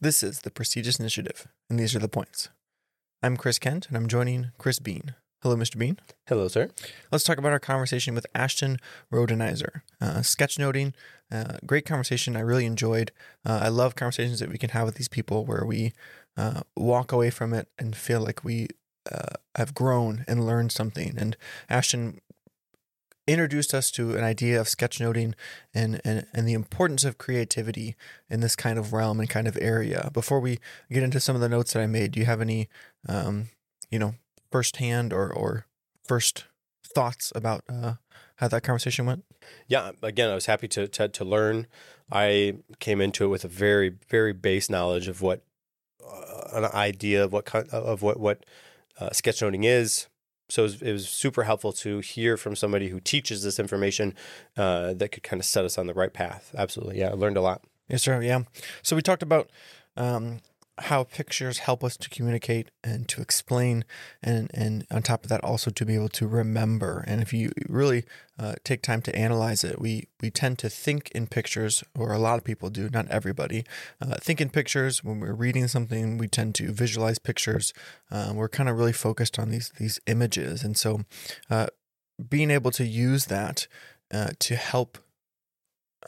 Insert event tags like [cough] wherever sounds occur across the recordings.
This is the Prestigious Initiative, and these are the points. I'm Chris Kent, and I'm joining Chris Bean. Hello, Mr. Bean. Hello, sir. Let's talk about our conversation with Ashton Rodenhiser. Uh, sketchnoting, uh, great conversation. I really enjoyed. Uh, I love conversations that we can have with these people where we uh, walk away from it and feel like we uh, have grown and learned something. And Ashton introduced us to an idea of sketchnoting and, and and the importance of creativity in this kind of realm and kind of area. Before we get into some of the notes that I made, do you have any, um, you know, firsthand or or first thoughts about uh, how that conversation went? Yeah, again, I was happy to, to to learn. I came into it with a very very base knowledge of what uh, an idea of what kind of what what uh, sketchnoting is. So it was, it was, super helpful to hear from somebody who teaches this information uh, that could kind of set us on the right path. Absolutely, yeah, I learned a lot. Yes, sir. Yeah. So we talked about um, how pictures help us to communicate and to explain and and on top of that also to be able to remember. And if you really uh, take time to analyze it we we tend to think in pictures or a lot of people do not everybody uh, think in pictures. When we're reading something we tend to visualize pictures. Um, we're kind of really focused on these these images. And so uh, being able to use that uh, to help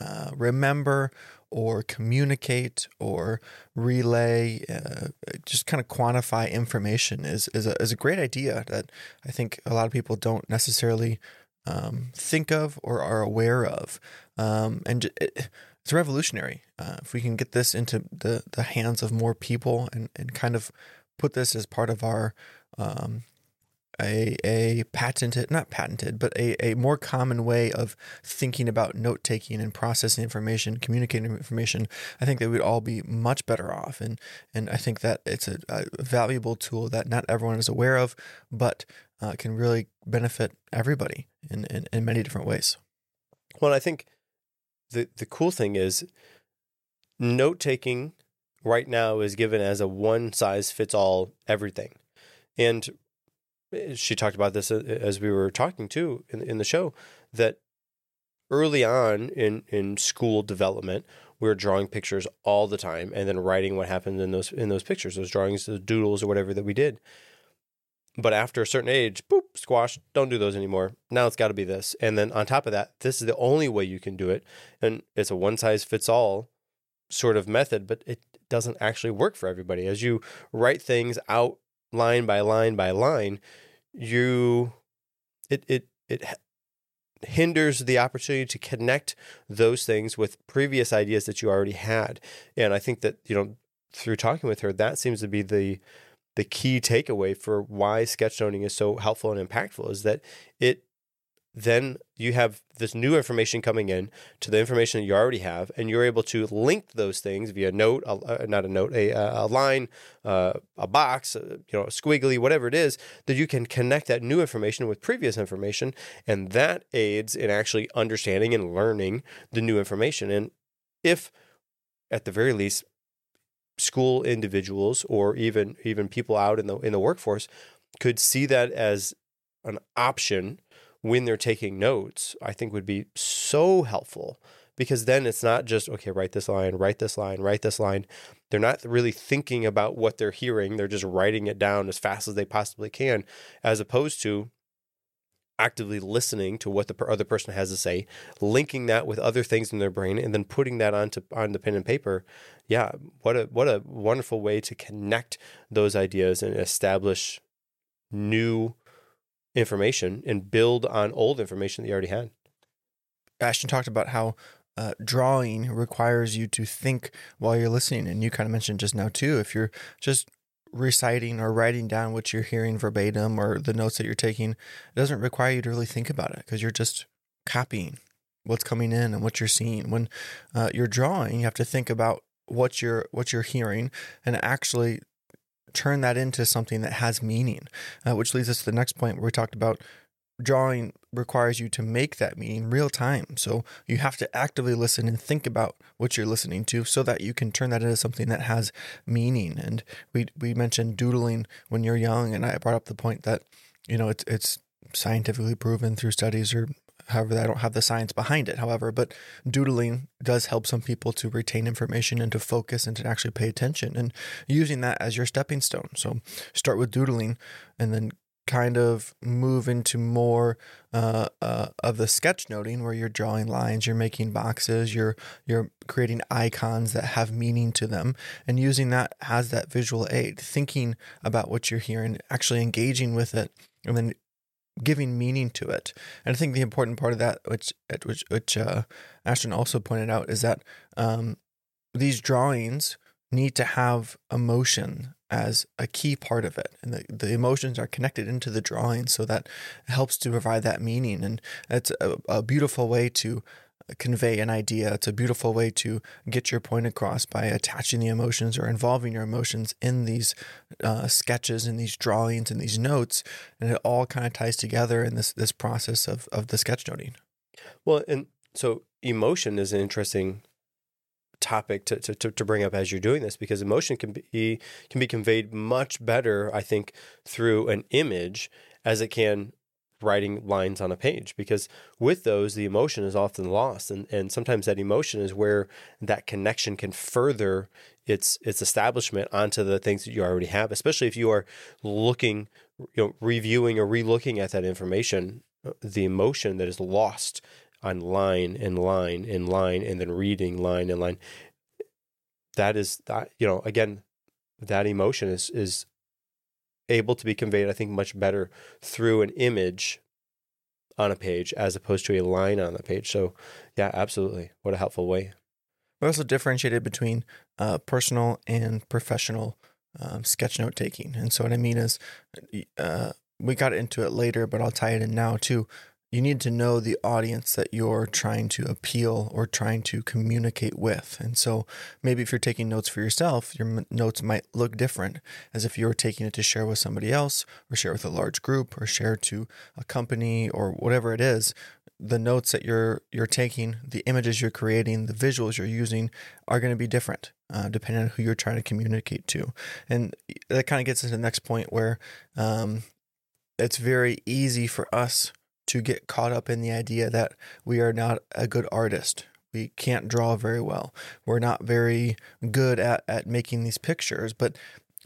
uh, remember or communicate or relay, uh, just kind of quantify information is is a, is a great idea that I think a lot of people don't necessarily um, think of or are aware of. Um, and it, it's revolutionary. Uh, if we can get this into the, the hands of more people and, and kind of put this as part of our um, a, a patented, not patented, but a, a more common way of thinking about note taking and processing information, communicating information, I think that we'd all be much better off. And, and I think that it's a, a valuable tool that not everyone is aware of, but uh, can really benefit everybody in, in, in many different ways. Well, I think the, the cool thing is note taking right now is given as a one size fits all everything. And she talked about this uh, as we were talking too in, in the show that early on in, in school development, we were drawing pictures all the time and then writing what happened in those in those pictures, those drawings, the doodles or whatever that we did. But after a certain age, boop, squash, don't do those anymore. Now it's got to be this. And then on top of that, this is the only way you can do it. And it's a one size fits all sort of method, but it doesn't actually work for everybody. As you write things out line by line by line, you it it it hinders the opportunity to connect those things with previous ideas that you already had. And I think that, you know, through talking with her, that seems to be the the key takeaway for why sketchnoting is so helpful and impactful is that it then you have this new information coming in to the information that you already have, and you're able to link those things via note, uh, not a note, a, a line, uh, a box, uh, you know, squiggly, whatever it is, that you can connect that new information with previous information, and that aids in actually understanding and learning the new information. And if, at the very least, school individuals or even even people out in the in the workforce could see that as an option when they're taking notes, I think would be so helpful because then it's not just, okay, write this line, write this line, write this line. They're not really thinking about what they're hearing. They're just writing it down as fast as they possibly can, as opposed to actively listening to what the other person has to say, linking that with other things in their brain, and then putting that onto on the pen and paper. Yeah, what a what a wonderful way to connect those ideas and establish new information and build on old information that you already had. Ashton talked about how uh, drawing requires you to think while you're listening. And you kind of mentioned just now, too, if you're just reciting or writing down what you're hearing verbatim or the notes that you're taking, it doesn't require you to really think about it because you're just copying what's coming in and what you're seeing. When uh, you're drawing, you have to think about what you're what you're hearing and actually turn that into something that has meaning, uh, which leads us to the next point where we talked about drawing requires you to make that meaning real time. So you have to actively listen and think about what you're listening to so that you can turn that into something that has meaning. And we we mentioned doodling when you're young and I brought up the point that you know it's it's scientifically proven through studies or However, I don't have the science behind it. However, but doodling does help some people to retain information and to focus and to actually pay attention and using that as your stepping stone. So start with doodling and then kind of move into more uh, uh, of the sketchnoting where you're drawing lines, you're making boxes, you're you're creating icons that have meaning to them, and using that as that visual aid, thinking about what you're hearing, actually engaging with it, and then giving meaning to it. And I think the important part of that, which which which uh, Ashton also pointed out, is that um, these drawings need to have emotion as a key part of it and the, the emotions are connected into the drawing so that helps to provide that meaning and it's a, a beautiful way to convey an idea. It's a beautiful way to get your point across by attaching the emotions or involving your emotions in these uh, sketches and these drawings and these notes. And it all kind of ties together in this this process of of the sketchnoting well and so emotion is an interesting topic to, to, to bring up as you're doing this because emotion can be can be conveyed much better, I think, through an image as it can writing lines on a page because with those the emotion is often lost and, and sometimes that emotion is where that connection can further its its establishment onto the things that you already have especially if you are looking you know reviewing or relooking at that information uh, the emotion that is lost on line and line and line and then reading line and line that is that you know again that emotion is is able to be conveyed i think much better through an image on a page as opposed to a line on the page. So yeah absolutely. What a helpful way. We also differentiated between uh, personal and professional um, sketch note taking. And so what i mean is uh, we got into it later but i'll tie it in now too you need to know the audience that you're trying to appeal or trying to communicate with. And so maybe if you're taking notes for yourself, your notes might look different as if you were taking it to share with somebody else or share with a large group or share to a company or whatever it is. The notes that you're you're taking, the images you're creating, the visuals you're using are going to be different uh, depending on who you're trying to communicate to. And that kind of gets into the next point where um, it's very easy for us to get caught up in the idea that we are not a good artist. We can't draw very well. We're not very good at, at making these pictures. But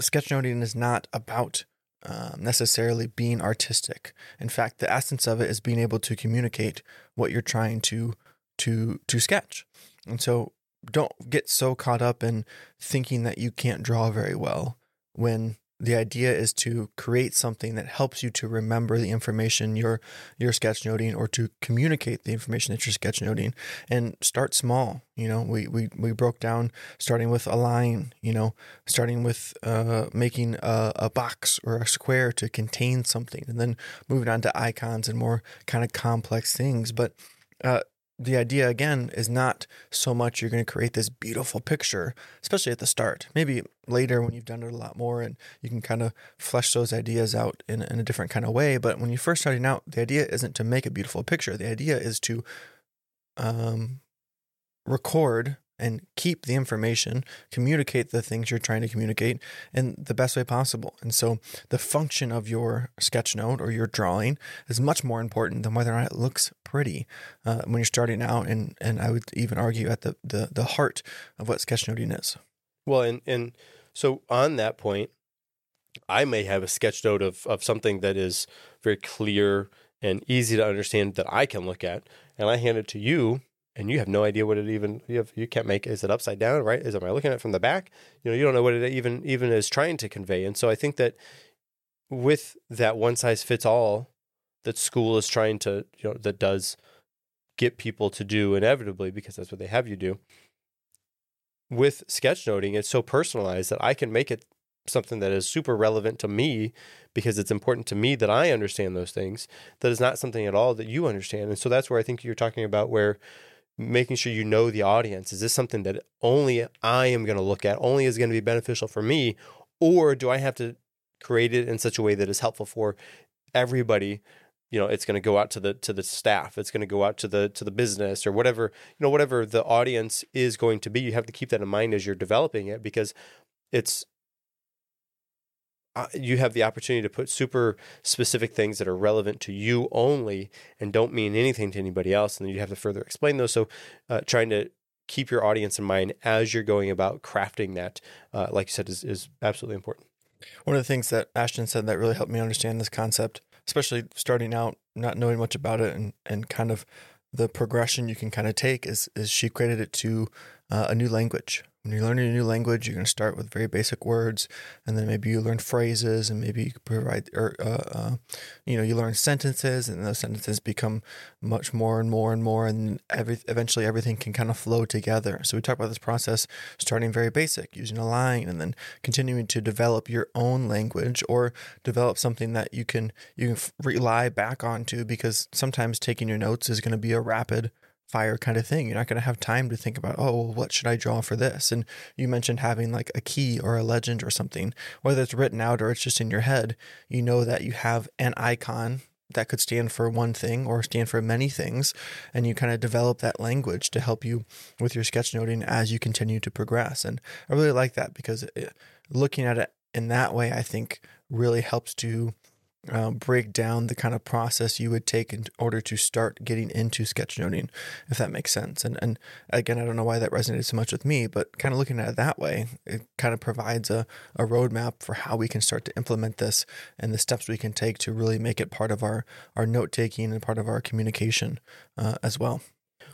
sketchnoting is not about um, necessarily being artistic. In fact, the essence of it is being able to communicate what you're trying to to to sketch. And so don't get so caught up in thinking that you can't draw very well when the idea is to create something that helps you to remember the information you're you're sketchnoting or to communicate the information that you're sketchnoting and start small you know? We we, we broke down starting with a line you know starting with uh, making a, a box or a square to contain something and then moving on to icons and more kind of complex things. But uh, the idea again is not so much you're going to create this beautiful picture, especially at the start. Maybe later when you've done it a lot more and you can kind of flesh those ideas out in, in a different kind of way. But when you're first starting out, the idea isn't to make a beautiful picture. The idea is to um, record and keep the information, communicate the things you're trying to communicate in the best way possible. And so the function of your sketch note or your drawing is much more important than whether or not it looks pretty uh, when you're starting out. And, and I would even argue at the, the, the heart of what sketchnoting is. Well, and, and so on that point, I may have a sketch note of, of something that is very clear and easy to understand that I can look at, and I hand it to you and you have no idea what it even you have you can't make is it upside down right? Is am i looking at it from the back? You know you don't know what it even even is trying to convey. And so i think that with that one size fits all that school is trying to you know that does get people to do inevitably because that's what they have you do with sketchnoting it's so personalized that i can make it something that is super relevant to me because it's important to me that i understand those things that is not something at all that you understand. And so that's where i think you're talking about where making sure you know the audience. Is this something that only I am going to look at, only is going to be beneficial for me? Or do I have to create it in such a way that is helpful for everybody? You know, it's going to go out to the to the staff. It's going to go out to the to the business or whatever you know, whatever the audience is going to be. You have to keep that in mind as you're developing it because it's you have the opportunity to put super specific things that are relevant to you only and don't mean anything to anybody else. And then you have to further explain those. So, uh, trying to keep your audience in mind as you're going about crafting that, uh, like you said, is, is absolutely important. One of the things that Ashton said that really helped me understand this concept, especially starting out, not knowing much about it and, and kind of the progression you can kind of take is, is she created it to uh, a new language when you're learning a new language, you're going to start with very basic words, and then maybe you learn phrases, and maybe you provide, or uh, uh, you know, you learn sentences, and those sentences become much more and more and more, and every eventually everything can kind of flow together. So we talk about this process starting very basic, using a line, and then continuing to develop your own language or develop something that you can you can rely back onto because sometimes taking your notes is going to be a rapid fire kind of thing. You're not going to have time to think about, oh, well, what should I draw for this? And you mentioned having like a key or a legend or something, whether it's written out or it's just in your head, you know that you have an icon that could stand for one thing or stand for many things. And you kind of develop that language to help you with your sketchnoting as you continue to progress. And I really like that because it, looking at it in that way, I think really helps to uh, break down the kind of process you would take in order to start getting into sketchnoting, if that makes sense. And and again, I don't know why that resonated so much with me, but kind of looking at it that way, it kind of provides a, a roadmap for how we can start to implement this and the steps we can take to really make it part of our our note taking and part of our communication uh, as well.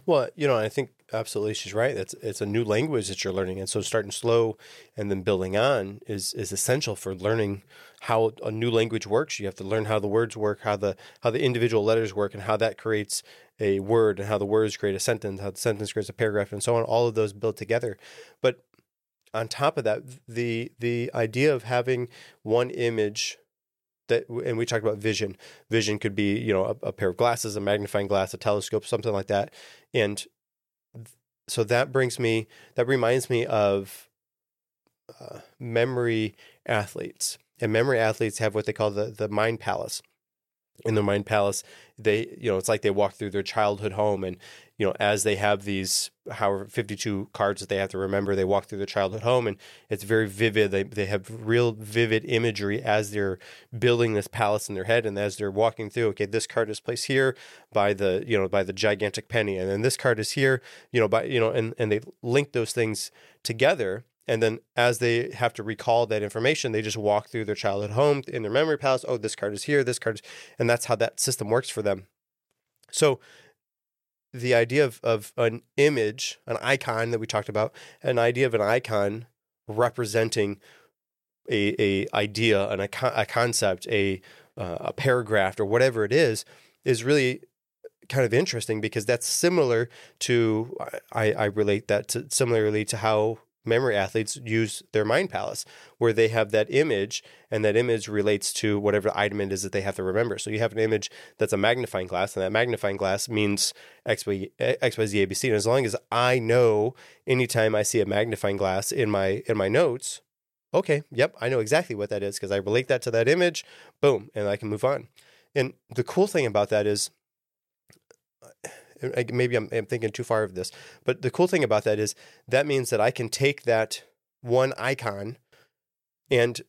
Well, you know, I think absolutely she's right. It's it's a new language that you're learning, and so starting slow and then building on is is essential for learning how a new language works. You have to learn how the words work, how the how the individual letters work, and how that creates a word, and how the words create a sentence, how the sentence creates a paragraph, and so on. All of those build together. But on top of that, the the idea of having one image that and we talked about vision vision could be you know a, a, pair of glasses a magnifying glass a telescope something like that and so that brings me that reminds me of uh, memory athletes and memory athletes have what they call the the mind palace. In the mind palace, they you know it's like they walk through their childhood home, and you know as they have these however 52 cards that they have to remember, they walk through their childhood home, and it's very vivid. They they have real vivid imagery as they're building this palace in their head, and as they're walking through. Okay, this card is placed here by the you know by the gigantic penny, and then this card is here, you know by you know, and and they link those things together and then as they have to recall that information, they just walk through their childhood home in their memory palace. Oh, this card is here, this card is, and that's how that system works for them. So the idea of, of an image, an icon that we talked about, an idea of an icon representing a, a idea, an, a, concept, a, uh, a paragraph, or whatever it is, is really kind of interesting because that's similar to I, I relate that to similarly to how memory athletes use their mind palace where they have that image and that image relates to whatever item it is that they have to remember. So you have an image that's a magnifying glass and that magnifying glass means x y, eh, x, y z abc and as long as i know anytime i see a magnifying glass in my in my notes okay yep i know exactly what that is because i relate that to that image boom and i can move on. And the cool thing about that is maybe I'm, I'm thinking too far of this, but the cool thing about that is that means that I can take that one icon and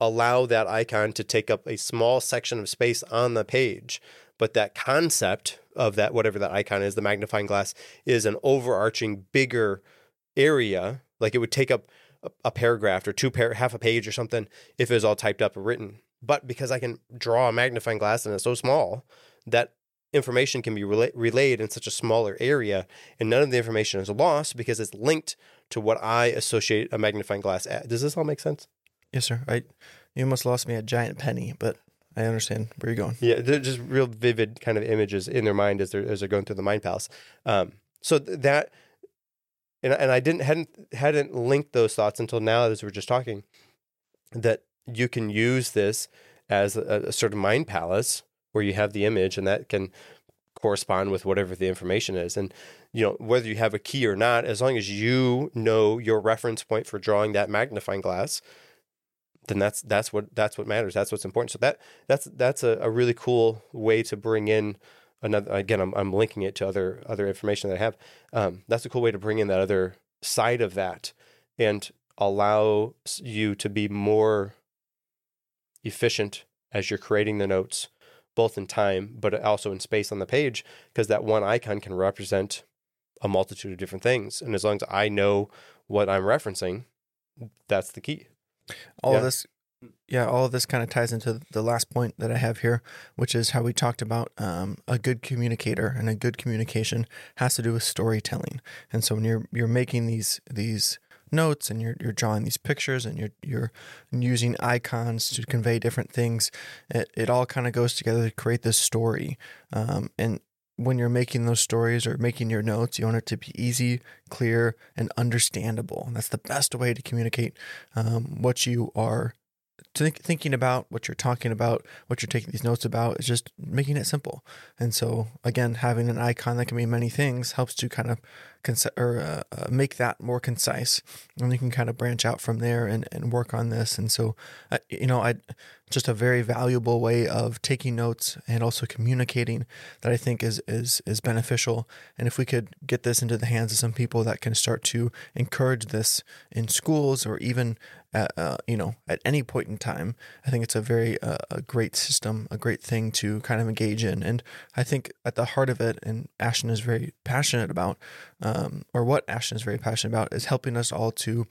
allow that icon to take up a small section of space on the page. But that concept of that, whatever that icon is, the magnifying glass, is an overarching bigger area. Like it would take up a paragraph or two par- half a page or something if it was all typed up or written. But because I can draw a magnifying glass and it's so small, that information can be rela- relayed in such a smaller area, and none of the information is lost because it's linked to what I associate a magnifying glass at. Does this all make sense? Yes, sir. I you almost lost me a giant penny, but I understand where you're going. Yeah, they're just real vivid kind of images in their mind as they're as they're going through the mind palace. Um, so that, and and I didn't hadn't hadn't linked those thoughts until now as we are just talking, that you can use this as a, a sort of mind palace where you have the image and that can correspond with whatever the information is. And, you know, whether you have a key or not, as long as you know your reference point for drawing that magnifying glass, then that's that's what that's what matters. That's what's important. So that that's that's a, a really cool way to bring in another again, I'm I'm linking it to other other information that I have. Um, that's a cool way to bring in that other side of that and allow you to be more efficient as you're creating the notes, both in time, but also in space on the page, because that one icon can represent a multitude of different things. And as long as I know what I'm referencing, that's the key. all Yeah. of this yeah all of this kind of ties into the last point that i have here which is how we talked about um, a good communicator and a good communication has to do with storytelling and so when you're you're making these these notes and you're you're drawing these pictures and you're you're using icons to convey different things it, it all kind of goes together to create this story um, and when you're making those stories or making your notes, you want it to be easy, clear, and understandable. And that's the best way to communicate um, what you are think, thinking about, what you're talking about, what you're taking these notes about. Is just making it simple. And so, again, having an icon that can mean many things helps to kind of or uh, uh, make that more concise, and you can kind of branch out from there and, and work on this. And so, uh, you know, I just a very valuable way of taking notes and also communicating that I think is is is beneficial. And if we could get this into the hands of some people that can start to encourage this in schools or even at, uh, you know at any point in time, I think it's a very uh, a great system, a great thing to kind of engage in. And I think at the heart of it, and Ashton is very passionate about, um, or what Ashton is very passionate about, is helping us all to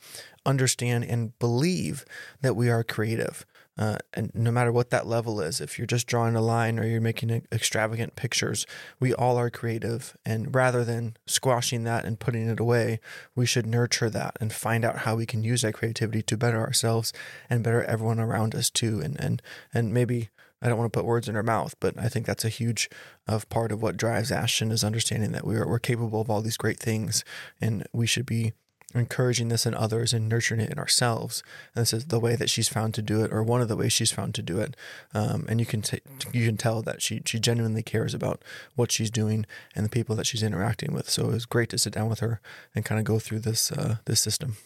understand and believe that we are creative. Uh, and no matter what that level is, if you're just drawing a line or you're making extravagant pictures, we all are creative. And rather than squashing that and putting it away, we should nurture that and find out how we can use that creativity to better ourselves and better everyone around us too. And and and maybe I don't want to put words in her mouth, but I think that's a huge of part of what drives Ashton is understanding that we're we're capable of all these great things, and we should be encouraging this in others and nurturing it in ourselves. And this is the way that she's found to do it, or one of the ways she's found to do it. Um, and you can t- you can tell that she she genuinely cares about what she's doing and the people that she's interacting with. So it was great to sit down with her and kind of go through this uh, this system.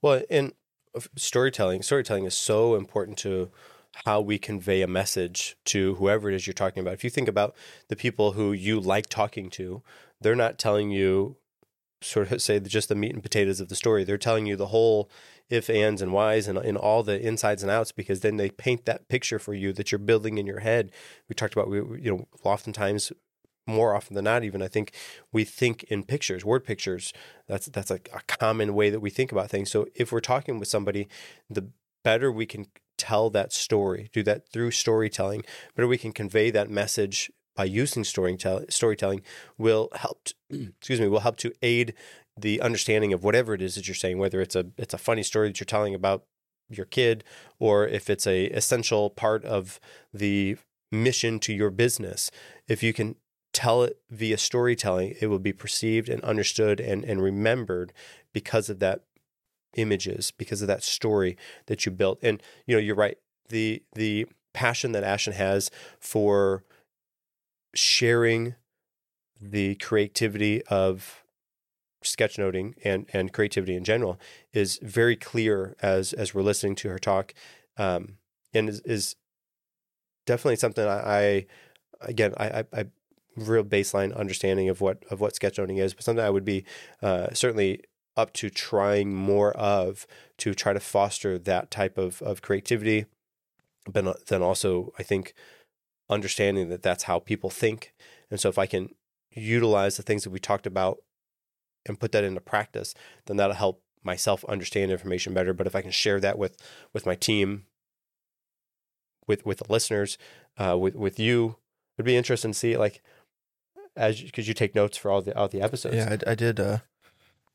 Well, and storytelling, storytelling is so important to how we convey a message to whoever it is you're talking about. If you think about the people who you like talking to, they're not telling you sort of say just the meat and potatoes of the story. They're telling you the whole if, ands, and whys and, and all the insides and outs because then they paint that picture for you that you're building in your head. We talked about, we, you know, oftentimes more often than not even i think we think in pictures word pictures that's that's a, a common way that we think about things so if we're talking with somebody the better we can tell that story do that through storytelling better we can convey that message by using storytelling storytelling will help to, [clears throat] excuse me will help to aid the understanding of whatever it is that you're saying whether it's a it's a funny story that you're telling about your kid or if it's a essential part of the mission to your business. If you can tell it via storytelling, it will be perceived and understood and, and remembered because of that images, because of that story that you built. And you know, you're right. The the passion that Ashton has for sharing the creativity of sketchnoting and and creativity in general is very clear as as we're listening to her talk, um, and is, is definitely something I, I again I, I, I real baseline understanding of what of what sketchnoting is, but something I would be uh, certainly up to trying more of to try to foster that type of of creativity, but then also I think understanding that that's how people think, and so if I can utilize the things that we talked about and put that into practice, then that'll help myself understand information better. But if I can share that with with my team, with with the listeners, uh, with with you, it'd be interesting to see like as because you take notes for all the all the episodes. Yeah, I, I did. Uh,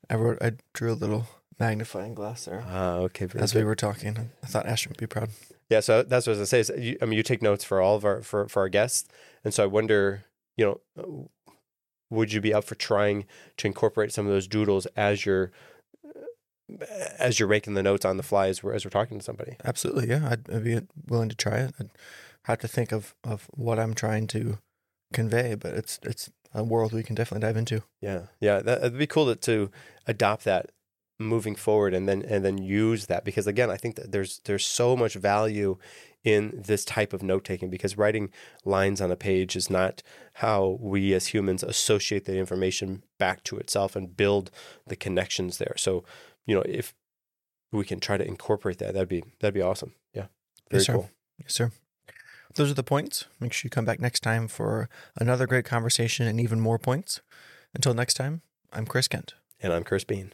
I wrote. I drew a little magnifying glass there Ah, okay. as good. we were talking. I thought Ashton would be proud. Yeah, so that's what I was gonna say. Is you, I mean, you take notes for all of our for for our guests, and so I wonder, you know, would you be up for trying to incorporate some of those doodles as you're as you're making the notes on the fly as we're as we're talking to somebody? Absolutely, yeah. I'd, I'd be willing to try it. I'd have to think of of what I'm trying to convey, but it's it's a world we can definitely dive into. Yeah, yeah, that, it'd be cool to, to adopt that moving forward, and then and then use that because again, I think that there's there's so much value in this type of note taking because writing lines on a page is not how we as humans associate the information back to itself and build the connections there. So, you know, if we can try to incorporate that, that'd be that'd be awesome. Yeah, very Yes, sir. cool. Yes, sir. Those are the points. Make sure you come back next time for another great conversation and even more points. Until next time, I'm Chris Kent. And I'm Chris Bean.